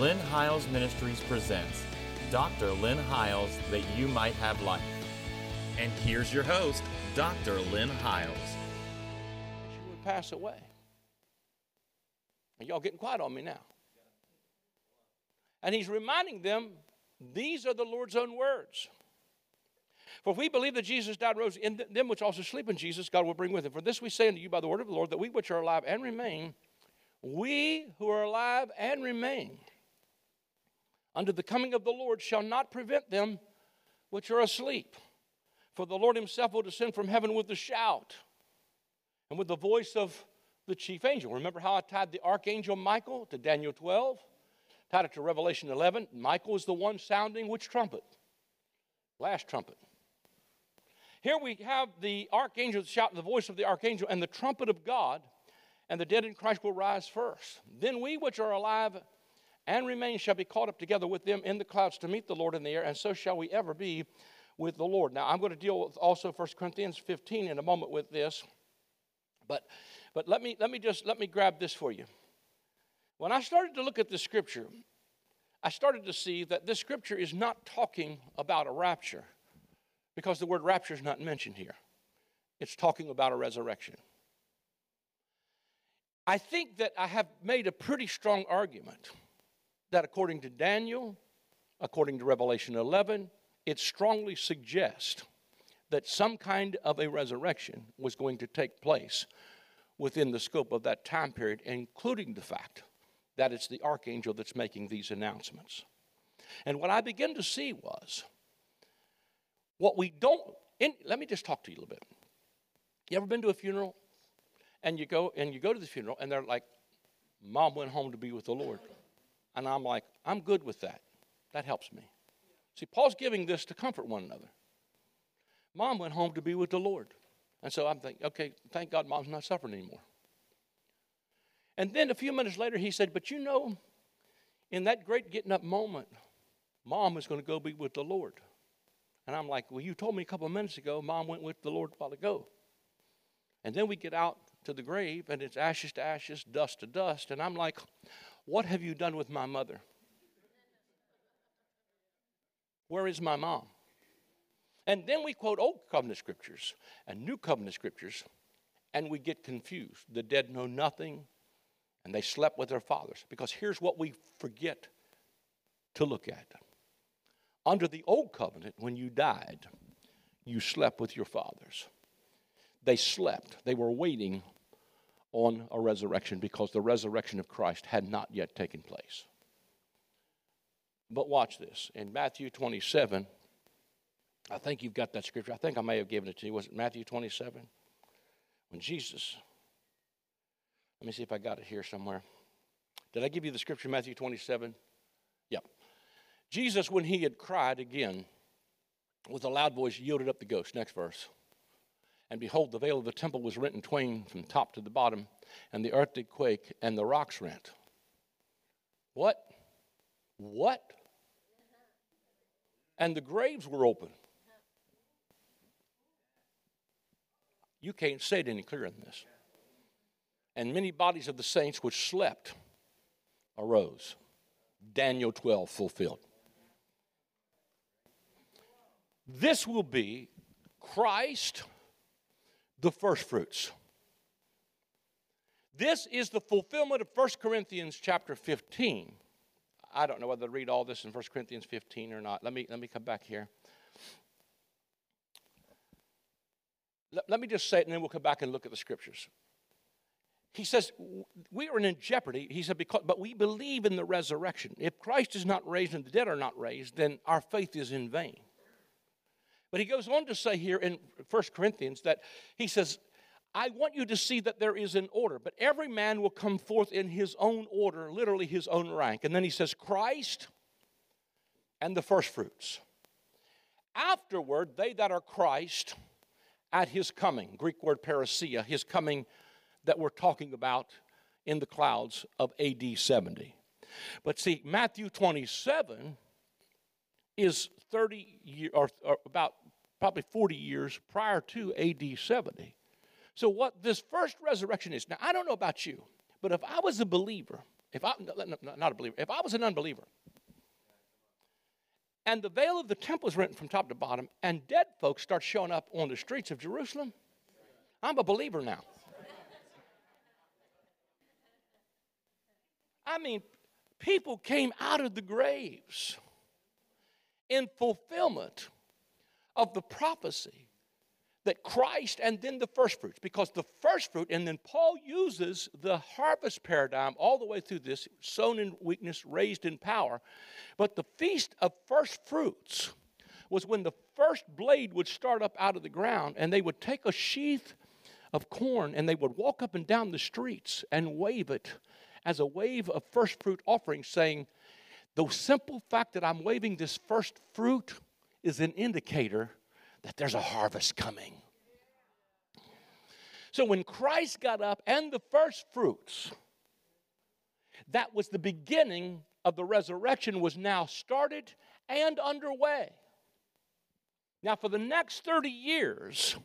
Lynn Hiles Ministries presents Dr. Lynn Hiles that you might have life. And here's your host, Dr. Lynn Hiles. She would pass away. And y'all getting quiet on me now. And he's reminding them these are the Lord's own words. For if we believe that Jesus died and rose, in them which also sleep in Jesus, God will bring with him. For this we say unto you by the word of the Lord, that we which are alive and remain, we who are alive and remain, unto the coming of the Lord shall not prevent them which are asleep. For the Lord himself will descend from heaven with a shout and with the voice of the chief angel. Remember how I tied the archangel Michael to Daniel 12? Tied it to Revelation 11. Michael is the one sounding which trumpet? Last trumpet. Here we have the archangel shouting the voice of the archangel and the trumpet of God, and the dead in Christ will rise first. Then we which are alive and remain shall be caught up together with them in the clouds to meet the Lord in the air, and so shall we ever be with the Lord. Now, I'm going to deal with also 1 Corinthians 15 in a moment with this, but, but let, me, let me just let me grab this for you. When I started to look at the scripture, I started to see that this scripture is not talking about a rapture because the word rapture is not mentioned here. It's talking about a resurrection. I think that I have made a pretty strong argument that according to Daniel, according to Revelation 11, it strongly suggests that some kind of a resurrection was going to take place within the scope of that time period, including the fact that it's the archangel that's making these announcements. And what I began to see was what we don't, in, let me just talk to you a little bit. You ever been to a funeral and you go and you go to the funeral and they're like, Mom went home to be with the Lord. And I'm like, I'm good with that. That helps me. See, Paul's giving this to comfort one another. Mom went home to be with the Lord. And so I'm thinking, okay, thank God mom's not suffering anymore. And then a few minutes later, he said, But you know, in that great getting up moment, mom is going to go be with the Lord. And I'm like, Well, you told me a couple of minutes ago, mom went with the Lord a while ago. And then we get out to the grave, and it's ashes to ashes, dust to dust. And I'm like, What have you done with my mother? Where is my mom? And then we quote Old Covenant scriptures and New Covenant scriptures, and we get confused. The dead know nothing, and they slept with their fathers. Because here's what we forget to look at. Under the Old Covenant, when you died, you slept with your fathers. They slept, they were waiting on a resurrection because the resurrection of Christ had not yet taken place. But watch this. In Matthew 27, I think you've got that scripture. I think I may have given it to you. Was it Matthew 27? When Jesus, let me see if I got it here somewhere. Did I give you the scripture, Matthew 27? Yep. Jesus, when he had cried again with a loud voice, yielded up the ghost. Next verse. And behold, the veil of the temple was rent in twain from top to the bottom, and the earth did quake, and the rocks rent. What? What? And the graves were open. You can't say it any clearer than this. And many bodies of the saints which slept arose. Daniel 12 fulfilled. This will be Christ, the first fruits. This is the fulfillment of 1 Corinthians chapter 15. I don't know whether to read all this in 1 Corinthians 15 or not. Let me, let me come back here. Let, let me just say it and then we'll come back and look at the scriptures. He says, We are in jeopardy. He said, because, But we believe in the resurrection. If Christ is not raised and the dead are not raised, then our faith is in vain. But he goes on to say here in 1 Corinthians that he says, I want you to see that there is an order, but every man will come forth in his own order, literally his own rank. And then he says, Christ and the firstfruits. Afterward, they that are Christ at his coming, Greek word parousia, his coming that we're talking about in the clouds of AD 70. But see, Matthew 27 is 30 years, or, or about probably 40 years prior to AD 70. So, what this first resurrection is now, I don't know about you, but if I was a believer if I, not a believer, if I was an unbeliever, and the veil of the temple is rent from top to bottom, and dead folks start showing up on the streets of Jerusalem, I'm a believer now. I mean, people came out of the graves in fulfillment of the prophecy that Christ and then the first fruits, because the first fruit, and then Paul uses the harvest paradigm all the way through this sown in weakness, raised in power. But the feast of first fruits was when the first blade would start up out of the ground, and they would take a sheath of corn and they would walk up and down the streets and wave it as a wave of first fruit offering, saying, The simple fact that I'm waving this first fruit is an indicator that there's a harvest coming. So when Christ got up and the first fruits, that was the beginning of the resurrection, was now started and underway. Now, for the next 30 years,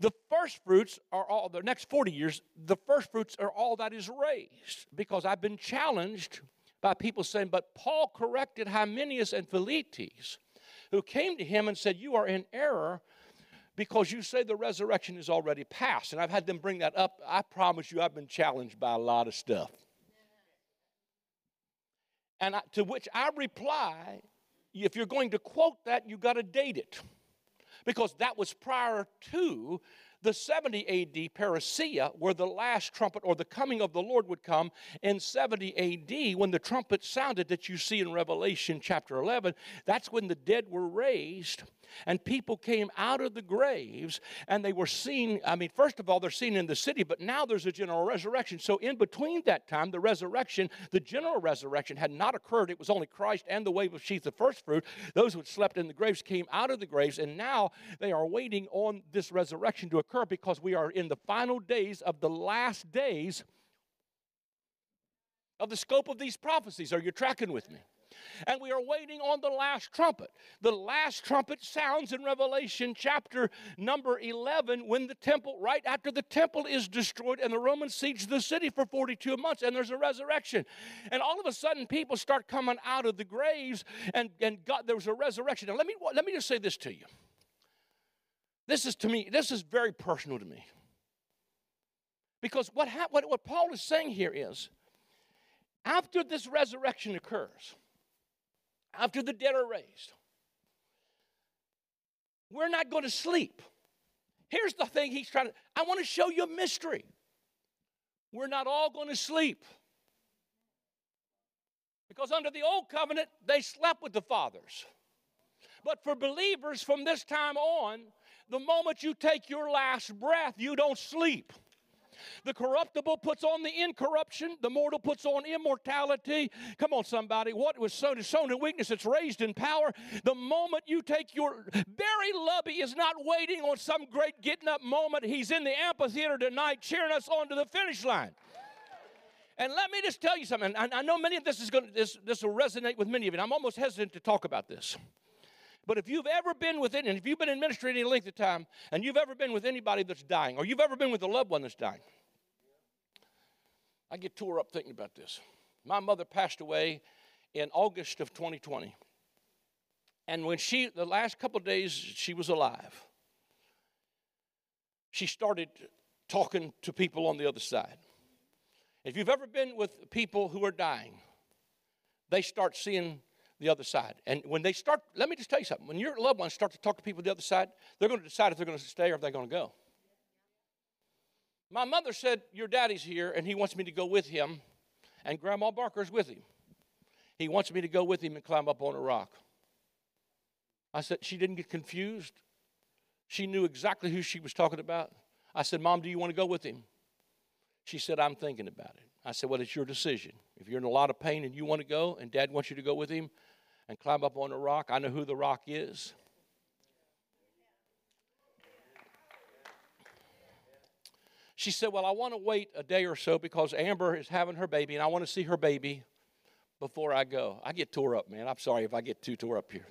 the first fruits are all, the next 40 years, the first fruits are all that is raised because I've been challenged by people saying, but Paul corrected Hymenaeus and Philetus who came to him and said, You are in error because you say the resurrection is already past. And I've had them bring that up. I promise you, I've been challenged by a lot of stuff. And I, to which I reply, if you're going to quote that, you've got to date it. Because that was prior to the 70 AD parousia, where the last trumpet or the coming of the Lord would come in 70 AD, when the trumpet sounded that you see in Revelation chapter 11, that's when the dead were raised and people came out of the graves and they were seen. I mean, first of all, they're seen in the city, but now there's a general resurrection. So, in between that time, the resurrection, the general resurrection had not occurred. It was only Christ and the wave of sheath, the first fruit. Those who had slept in the graves came out of the graves, and now they are waiting on this resurrection to occur because we are in the final days of the last days of the scope of these prophecies. Are you tracking with me? And we are waiting on the last trumpet. The last trumpet sounds in Revelation chapter number 11 when the temple, right after the temple is destroyed and the Romans siege the city for 42 months and there's a resurrection. And all of a sudden people start coming out of the graves and, and God, there was a resurrection. Now let me, let me just say this to you. This is to me, this is very personal to me. Because what, what, what Paul is saying here is, after this resurrection occurs, after the dead are raised. We're not going to sleep. Here's the thing he's trying to, I want to show you a mystery. We're not all going to sleep. Because under the old covenant, they slept with the fathers. But for believers from this time on, the moment you take your last breath, you don't sleep. The corruptible puts on the incorruption, the mortal puts on immortality. Come on, somebody. What was sown is sown in weakness, it's raised in power. The moment you take your Barry Lubbey is not waiting on some great getting up moment. He's in the amphitheater tonight cheering us on to the finish line. And let me just tell you something. I, I know many of this is going to this, this will resonate with many of you. I'm almost hesitant to talk about this. But if you've ever been with it, and if you've been in ministry any length of time, and you've ever been with anybody that's dying, or you've ever been with a loved one that's dying, I get tore up thinking about this. My mother passed away in August of 2020. And when she, the last couple days she was alive, she started talking to people on the other side. If you've ever been with people who are dying, they start seeing the other side. And when they start, let me just tell you something. When your loved ones start to talk to people the other side, they're going to decide if they're going to stay or if they're going to go. My mother said, Your daddy's here and he wants me to go with him, and Grandma Barker's with him. He wants me to go with him and climb up on a rock. I said, She didn't get confused. She knew exactly who she was talking about. I said, Mom, do you want to go with him? She said, I'm thinking about it. I said, Well, it's your decision. If you're in a lot of pain and you want to go, and dad wants you to go with him and climb up on a rock, I know who the rock is. She said, Well, I want to wait a day or so because Amber is having her baby and I want to see her baby before I go. I get tore up, man. I'm sorry if I get too tore up here.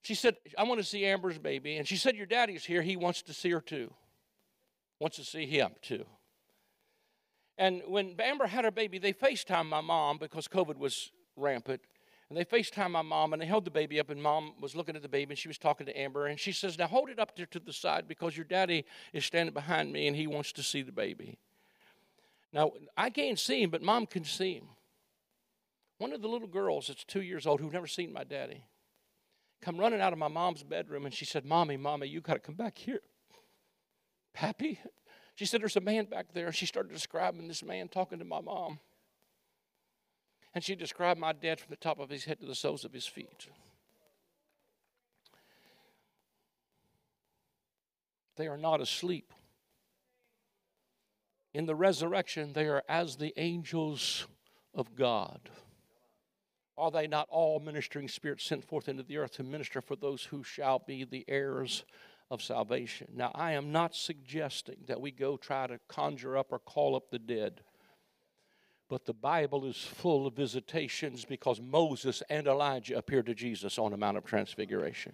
She said, I want to see Amber's baby. And she said, Your daddy's here. He wants to see her too. Wants to see him too. And when Amber had her baby, they FaceTimed my mom because COVID was rampant. And they FaceTimed my mom and they held the baby up, and mom was looking at the baby and she was talking to Amber. And she says, Now hold it up there to the side because your daddy is standing behind me and he wants to see the baby. Now, I can't see him, but mom can see him. One of the little girls that's two years old who've never seen my daddy come running out of my mom's bedroom and she said, Mommy, Mommy, you got to come back here. Pappy? She said, There's a man back there. And she started describing this man talking to my mom. And she described my dad from the top of his head to the soles of his feet. They are not asleep. In the resurrection, they are as the angels of God. Are they not all ministering spirits sent forth into the earth to minister for those who shall be the heirs of salvation? Now, I am not suggesting that we go try to conjure up or call up the dead. But the Bible is full of visitations because Moses and Elijah appeared to Jesus on the Mount of Transfiguration.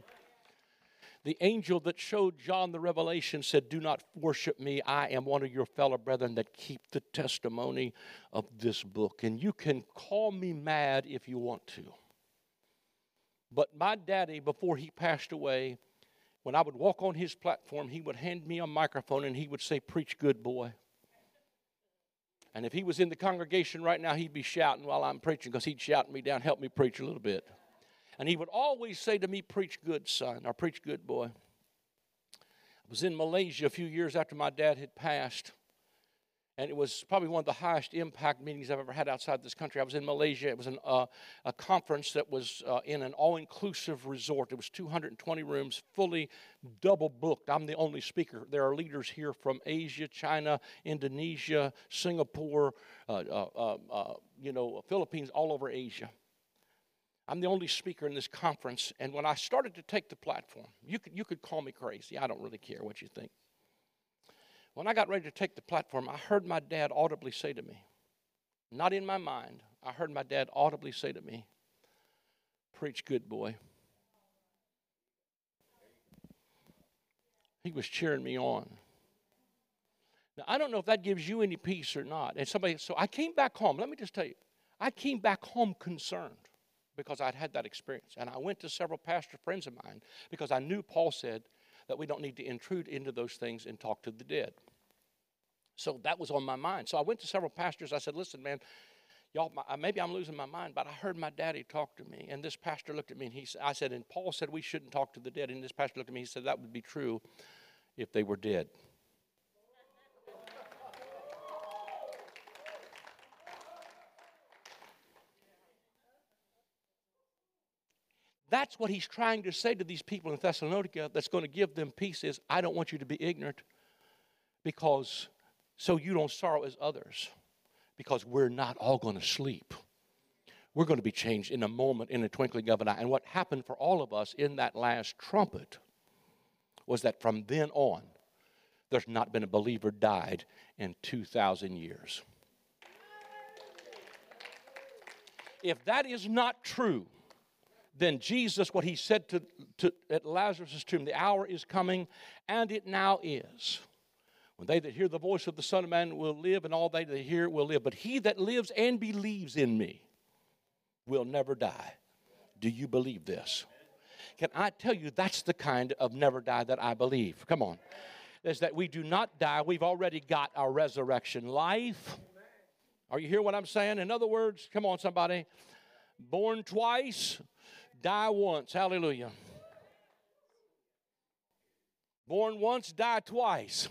The angel that showed John the revelation said, Do not worship me. I am one of your fellow brethren that keep the testimony of this book. And you can call me mad if you want to. But my daddy, before he passed away, when I would walk on his platform, he would hand me a microphone and he would say, Preach good, boy. And if he was in the congregation right now, he'd be shouting while I'm preaching because he'd shout me down, help me preach a little bit. And he would always say to me, Preach good, son, or preach good, boy. I was in Malaysia a few years after my dad had passed and it was probably one of the highest impact meetings I've ever had outside this country. I was in Malaysia. It was an, uh, a conference that was uh, in an all inclusive resort. It was 220 rooms, fully double booked. I'm the only speaker. There are leaders here from Asia, China, Indonesia, Singapore, uh, uh, uh, uh you know, Philippines, all over Asia. I'm the only speaker in this conference. And when I started to take the platform, you could, you could call me crazy. I don't really care what you think. When I got ready to take the platform, I heard my dad audibly say to me, not in my mind, I heard my dad audibly say to me, Preach good, boy. He was cheering me on. Now, I don't know if that gives you any peace or not. And somebody, so I came back home. Let me just tell you, I came back home concerned because I'd had that experience. And I went to several pastor friends of mine because I knew Paul said, that we don't need to intrude into those things and talk to the dead. So that was on my mind. So I went to several pastors. I said, listen, man, y'all, maybe I'm losing my mind, but I heard my daddy talk to me. And this pastor looked at me and he said I said, and Paul said we shouldn't talk to the dead. And this pastor looked at me and he said, that would be true if they were dead. That's what he's trying to say to these people in Thessalonica that's going to give them peace is I don't want you to be ignorant because so you don't sorrow as others because we're not all going to sleep. We're going to be changed in a moment, in a twinkling of an eye. And what happened for all of us in that last trumpet was that from then on, there's not been a believer died in 2,000 years. If that is not true, then Jesus, what he said to, to, at Lazarus' tomb, the hour is coming, and it now is. When they that hear the voice of the Son of Man will live, and all they that hear will live. But he that lives and believes in me will never die. Do you believe this? Can I tell you that's the kind of never die that I believe? Come on. Is that we do not die, we've already got our resurrection life. Are you hear what I'm saying? In other words, come on, somebody. Born twice, die once. Hallelujah. Born once, die twice.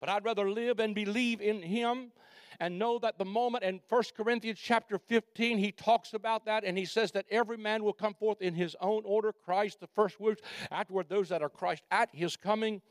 But I'd rather live and believe in Him and know that the moment in 1 Corinthians chapter 15, he talks about that and he says that every man will come forth in his own order. Christ, the first words, afterward, those that are Christ at his coming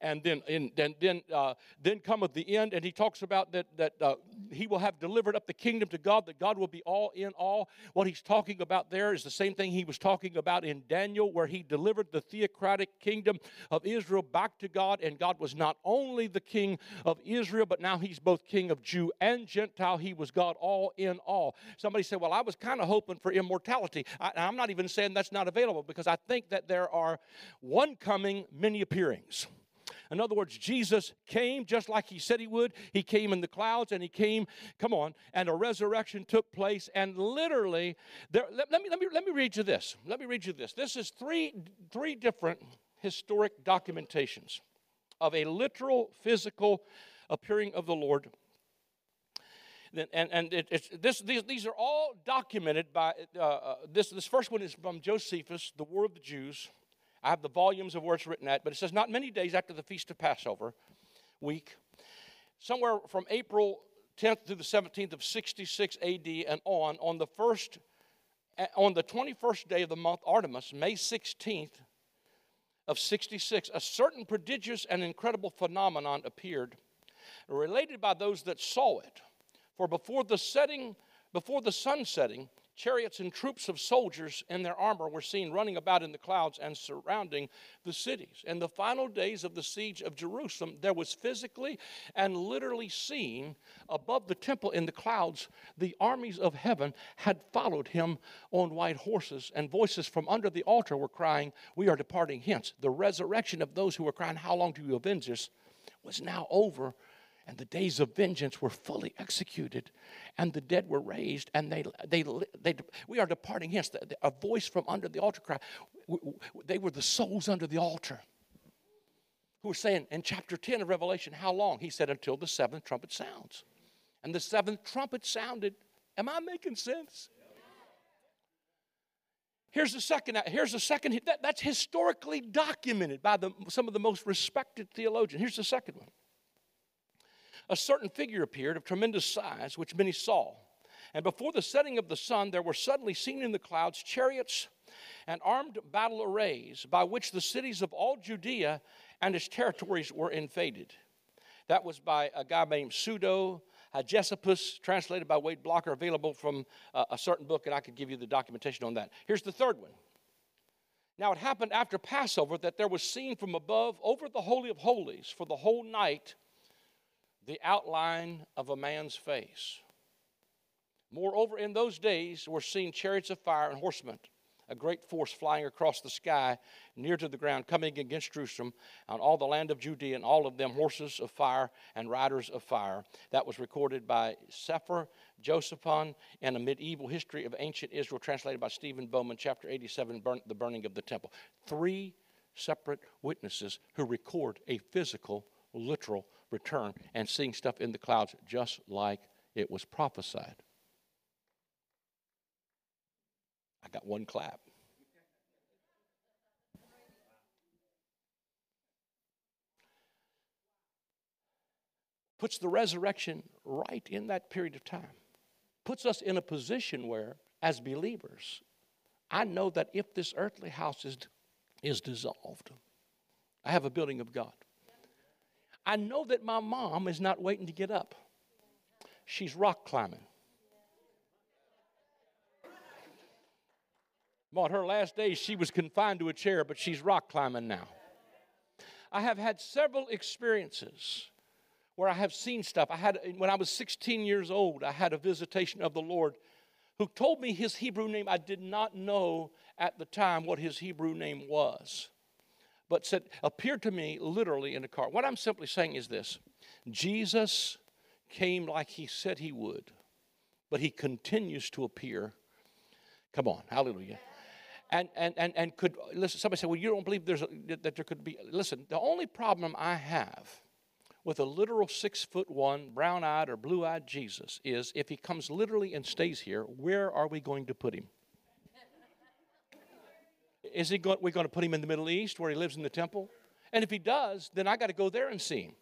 and then in, then then uh, then the end. And he talks about that that uh, he will have delivered up the kingdom to God, that God will be all in all. What he's talking about there is the same thing he was talking about in Daniel, where he delivered the theocratic kingdom of Israel back to God, and God was not only the king of Israel, but now he's both king of Jew and Gentile. He was God all in all. Somebody said, "Well, I was kind of hoping for immortality." I, I'm not even saying that's not available because I think that there are one coming, many appearings. In other words, Jesus came just like he said he would. He came in the clouds and he came, come on, and a resurrection took place. And literally, there, let, let, me, let, me, let me read you this. Let me read you this. This is three, three different historic documentations of a literal, physical appearing of the Lord and, and it, this, these, these are all documented by uh, uh, this. This first one is from Josephus, The War of the Jews. I have the volumes of where it's written at, but it says not many days after the feast of Passover week, somewhere from April 10th to the 17th of 66 AD and on, on the first, on the 21st day of the month Artemis, May 16th of 66, a certain prodigious and incredible phenomenon appeared, related by those that saw it. For before the setting, before the sun setting, chariots and troops of soldiers in their armor were seen running about in the clouds and surrounding the cities. In the final days of the siege of Jerusalem, there was physically and literally seen above the temple in the clouds, the armies of heaven had followed him on white horses, and voices from under the altar were crying, We are departing hence. The resurrection of those who were crying, How long do you avenge us? was now over and the days of vengeance were fully executed, and the dead were raised, and they, they, they, we are departing hence. A voice from under the altar cried, they were the souls under the altar who were saying in chapter 10 of Revelation, How long? He said, Until the seventh trumpet sounds. And the seventh trumpet sounded. Am I making sense? Here's the second. Here's the second. That, that's historically documented by the, some of the most respected theologians. Here's the second one a certain figure appeared of tremendous size, which many saw. And before the setting of the sun, there were suddenly seen in the clouds chariots and armed battle arrays by which the cities of all Judea and its territories were invaded. That was by a guy named Pseudo Hegesippus, translated by Wade Blocker, available from uh, a certain book, and I could give you the documentation on that. Here's the third one. Now, it happened after Passover that there was seen from above over the Holy of Holies for the whole night the outline of a man's face. Moreover, in those days were seen chariots of fire and horsemen, a great force flying across the sky near to the ground, coming against Jerusalem, on all the land of Judea, and all of them horses of fire and riders of fire. That was recorded by Sefer Josephon in a medieval history of ancient Israel, translated by Steven Bowman, chapter 87, burn, The Burning of the Temple. Three separate witnesses who record a physical, literal return and seeing stuff in the clouds just like it was prophesied. I got one clap. Puts the resurrection right in that period of time. Puts us in a position where, as believers, I know that if this earthly house is, is dissolved, I have a building of God. I know that my mom is not waiting to get up, she's rock climbing. On her last days, she was confined to a chair, but she's rock climbing now. I have had several experiences where I have seen stuff. I had when I was 16 years old, I had a visitation of the Lord who told me his Hebrew name. I did not know at the time what his Hebrew name was but said, appeared to me literally in a car. What I'm simply saying is this Jesus came like he said he would, but he continues to appear. Come on, hallelujah. And, and, and, and could, listen, somebody said, well, you don't believe there's a, that there could be, listen, the only problem I have with a literal six foot one, brown eyed or blue eyed Jesus is if he comes literally and stays here, where are we going to put him? Is he going, we're going to put him in the Middle East where he lives in the temple? And if he does, then I got to go there and see him.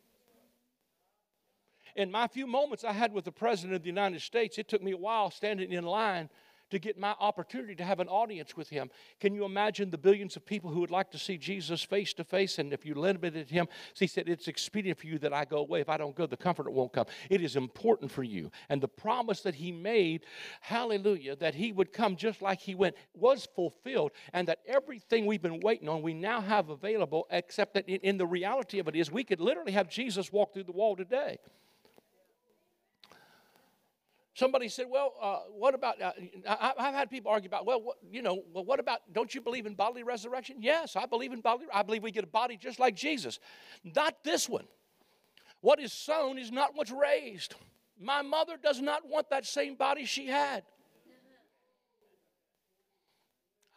In my few moments I had with the President of the United States, it took me a while standing in line to get my opportunity to have an audience with him. Can you imagine the billions of people who would like to see Jesus face to face? And if you limited him, he said, It's expedient for you that I go away. If I don't go, the comforter won't come. It is important for you. And the promise that he made, hallelujah, that he would come just like he went, was fulfilled. And that everything we've been waiting on, we now have available, except that in, in the reality of it is we could literally have Jesus walk through the wall today. Somebody said, "Well, uh, what about?" Uh, I, have had people argue about, "Well, what, you know, well, what about? Don't you believe in bodily resurrection?" Yes, I believe in bodily. I believe we get a body just like Jesus, not this one. What is sown is not what's raised. My mother does not want that same body she had.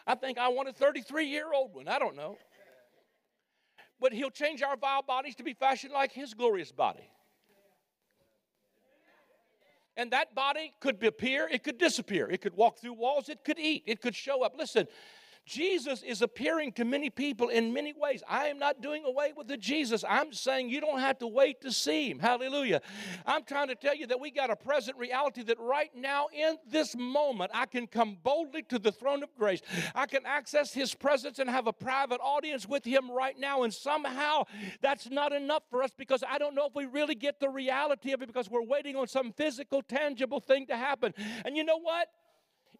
I think I want a 33 year old one. I don't know. But he'll change our vile bodies to be fashioned like his glorious body. And that body could appear, it could disappear, it could walk through walls, it could eat, it could show up. Listen, Jesus is appearing to many people in many ways. I am not doing away with the Jesus. I'm saying you don't have to wait to see him. Hallelujah. I'm trying to tell you that we got a present reality that right now, in this moment, I can come boldly to the throne of grace. I can access his presence and have a private audience with him right now. And somehow that's not enough for us because I don't know if we really get the reality of it because we're waiting on some physical, tangible thing to happen. And you know what?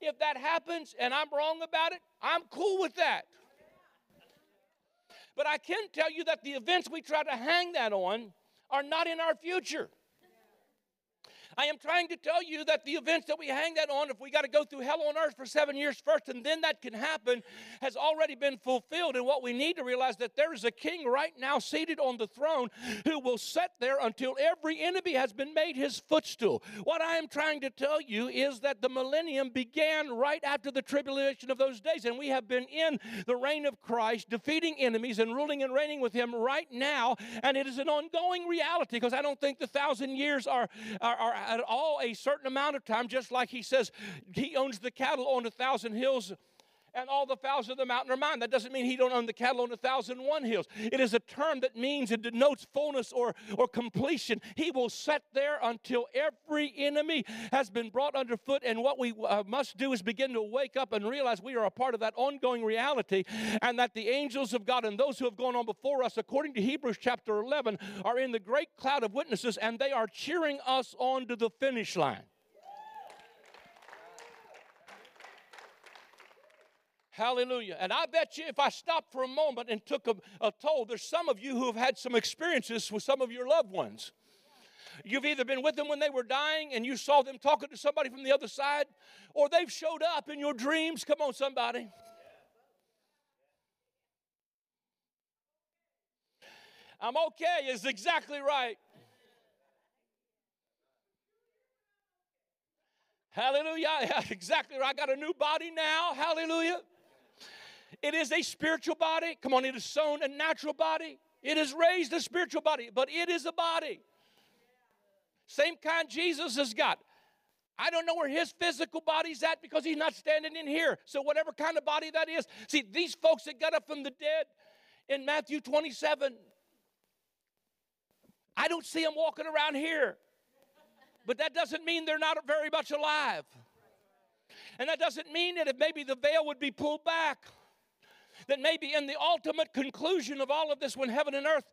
If that happens and I'm wrong about it, I'm cool with that. But I can tell you that the events we try to hang that on are not in our future. I am trying to tell you that the events that we hang that on, if we got to go through hell on earth for seven years first and then that can happen, has already been fulfilled. And what we need to realize that there is a king right now seated on the throne who will sit there until every enemy has been made his footstool. What I am trying to tell you is that the millennium began right after the tribulation of those days, and we have been in the reign of Christ, defeating enemies and ruling and reigning with him right now. And it is an ongoing reality because I don't think the thousand years are, are, are at all a certain amount of time, just like he says he owns the cattle on a thousand hills and all the fowls of the mountain are mine. That doesn't mean he don't own the cattle on a thousand one hills. It is a term that means it denotes fullness or, or completion. He will set there until every enemy has been brought underfoot. And what we uh, must do is begin to wake up and realize we are a part of that ongoing reality and that the angels of God and those who have gone on before us, according to Hebrews chapter 11, are in the great cloud of witnesses and they are cheering us on to the finish line. Hallelujah. And I bet you if I stopped for a moment and took a, a toll, there's some of you who have had some experiences with some of your loved ones. You've either been with them when they were dying and you saw them talking to somebody from the other side, or they've showed up in your dreams. Come on, somebody. I'm okay is exactly right. Hallelujah. Exactly right. I got a new body now. Hallelujah. It is a spiritual body. Come on, it is sown a natural body. It is raised a spiritual body, but it is a body. Same kind Jesus has got. I don't know where his physical body's at because he's not standing in here. So, whatever kind of body that is. See, these folks that got up from the dead in Matthew 27, I don't see them walking around here. But that doesn't mean they're not very much alive. And that doesn't mean that if maybe the veil would be pulled back that maybe in the ultimate conclusion of all of this, when heaven and earth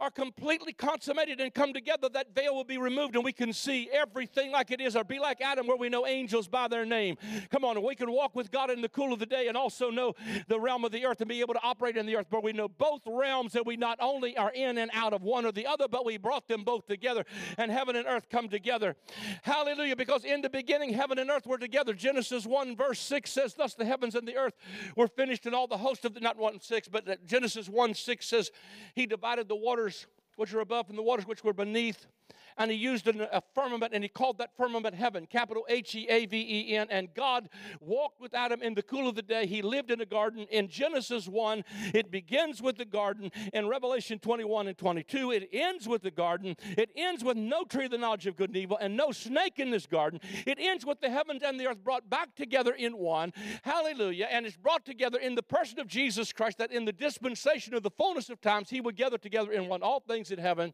are completely consummated and come together, that veil will be removed and we can see everything like it is, or be like Adam, where we know angels by their name. Come on, and we can walk with God in the cool of the day and also know the realm of the earth and be able to operate in the earth. But we know both realms that we not only are in and out of one or the other, but we brought them both together, and heaven and earth come together. Hallelujah, because in the beginning, heaven and earth were together. Genesis 1, verse 6 says, Thus the heavens and the earth were finished, and all the host of the, not 1 6, but Genesis 1 6 says, He divided the waters waters which were above and the waters which were beneath and he used a firmament and he called that firmament heaven, capital H E A V E N. And God walked with Adam in the cool of the day. He lived in a garden. In Genesis 1, it begins with the garden. In Revelation 21 and 22, it ends with the garden. It ends with no tree of the knowledge of good and evil and no snake in this garden. It ends with the heavens and the earth brought back together in one. Hallelujah. And it's brought together in the person of Jesus Christ that in the dispensation of the fullness of times, he would gather together in one all things in heaven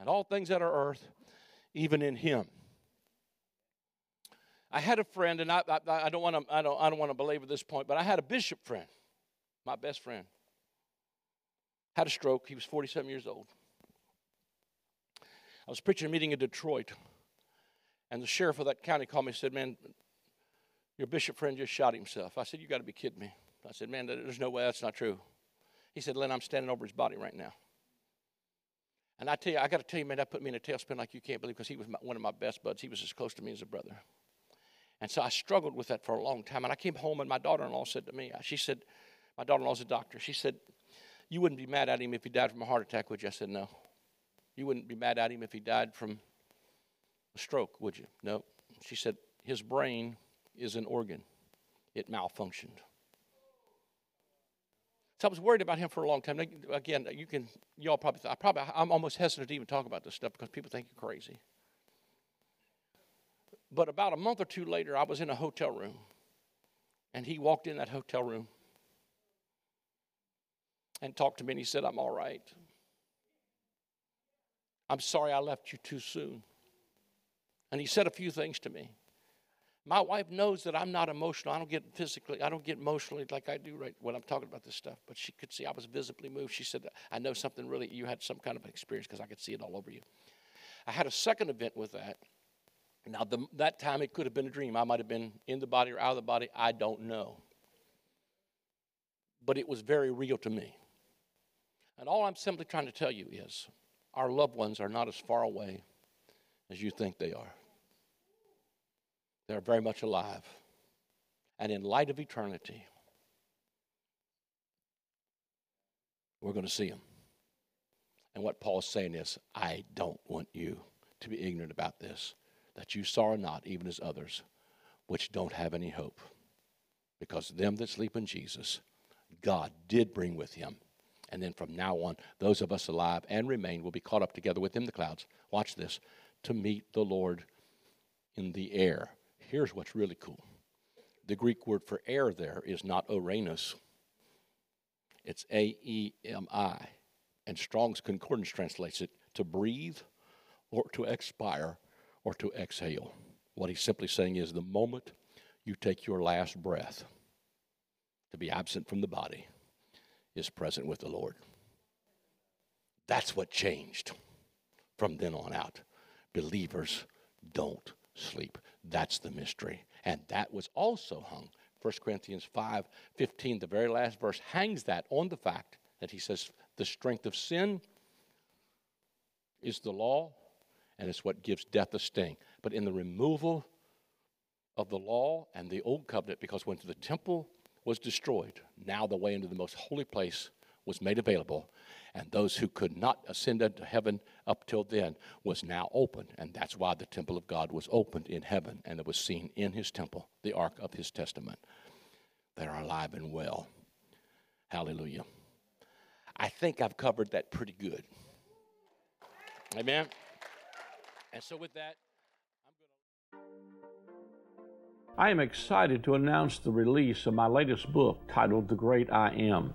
and all things that are earth even in Him. I had a friend, and I, I, I don't want to I don't, I don't want to belabor this point, but I had a bishop friend, my best friend, had a stroke. He was 47 years old. I was preaching a meeting in Detroit, and the sheriff of that county called me and said, "Man, your bishop friend just shot himself." I said, "You got to be kidding me." I said, "Man, there's no way that's not true." He said, "Len, I'm standing over his body right now." And I tell you, I got to tell you, man, that put me in a tailspin like you can't believe because he was my, one of my best buds. He was as close to me as a brother. And so I struggled with that for a long time. And I came home, and my daughter in law said to me, uh, she said, my daughter in law's a doctor. She said, You wouldn't be mad at him if he died from a heart attack, would you? I said, No. You wouldn't be mad at him if he died from a stroke, would you? No. She said, His brain is an organ, it malfunctioned. So I was worried about him for a long time. Again, you can, y'all probably, I probably, I'm almost hesitant to even talk about this stuff because people think you're crazy. But about a month or two later, I was in a hotel room, and he walked in that hotel room and talked to me, and he said, I'm all right. I'm sorry I left you too soon. And he said a few things to me. My wife knows that I'm not emotional. I don't get physically, I don't get emotionally like I do right when I'm talking about this stuff. But she could see I was visibly moved. She said, I know something really, you had some kind of experience because I could see it all over you. I had a second event with that. Now, the, that time it could have been a dream. I might have been in the body or out of the body. I don't know. But it was very real to me. And all I'm simply trying to tell you is our loved ones are not as far away as you think they are. They're very much alive. And in light of eternity, we're going to see them. And what Paul's saying is, I don't want you to be ignorant about this, that you sorrow not, even as others, which don't have any hope. Because them that sleep in Jesus, God did bring with him. And then from now on, those of us alive and remain will be caught up together with him in the clouds. Watch this to meet the Lord in the air here's what's really cool the Greek word for air there is not Uranus, it's A E M I. And Strong's Concordance translates it to breathe or to expire or to exhale. What he's simply saying is the moment you take your last breath, to be absent from the body is present with the Lord. That's what changed from then on out. Believers don't sleep. That's the mystery. And that was also hung. 1 Corinthians 5 15, the very last verse, hangs that on the fact that he says the strength of sin is the law, and it's what gives death a sting. But in the removal of the law and the old covenant, because when the temple was destroyed, now the way into the most holy place was made available, and those who could not ascend into heaven up till then was now open and that's why the temple of god was opened in heaven and it was seen in his temple the ark of his testament. They are alive and well. Hallelujah. I think i've covered that pretty good. Amen. And so with that I am excited to announce the release of my latest book titled The Great I Am.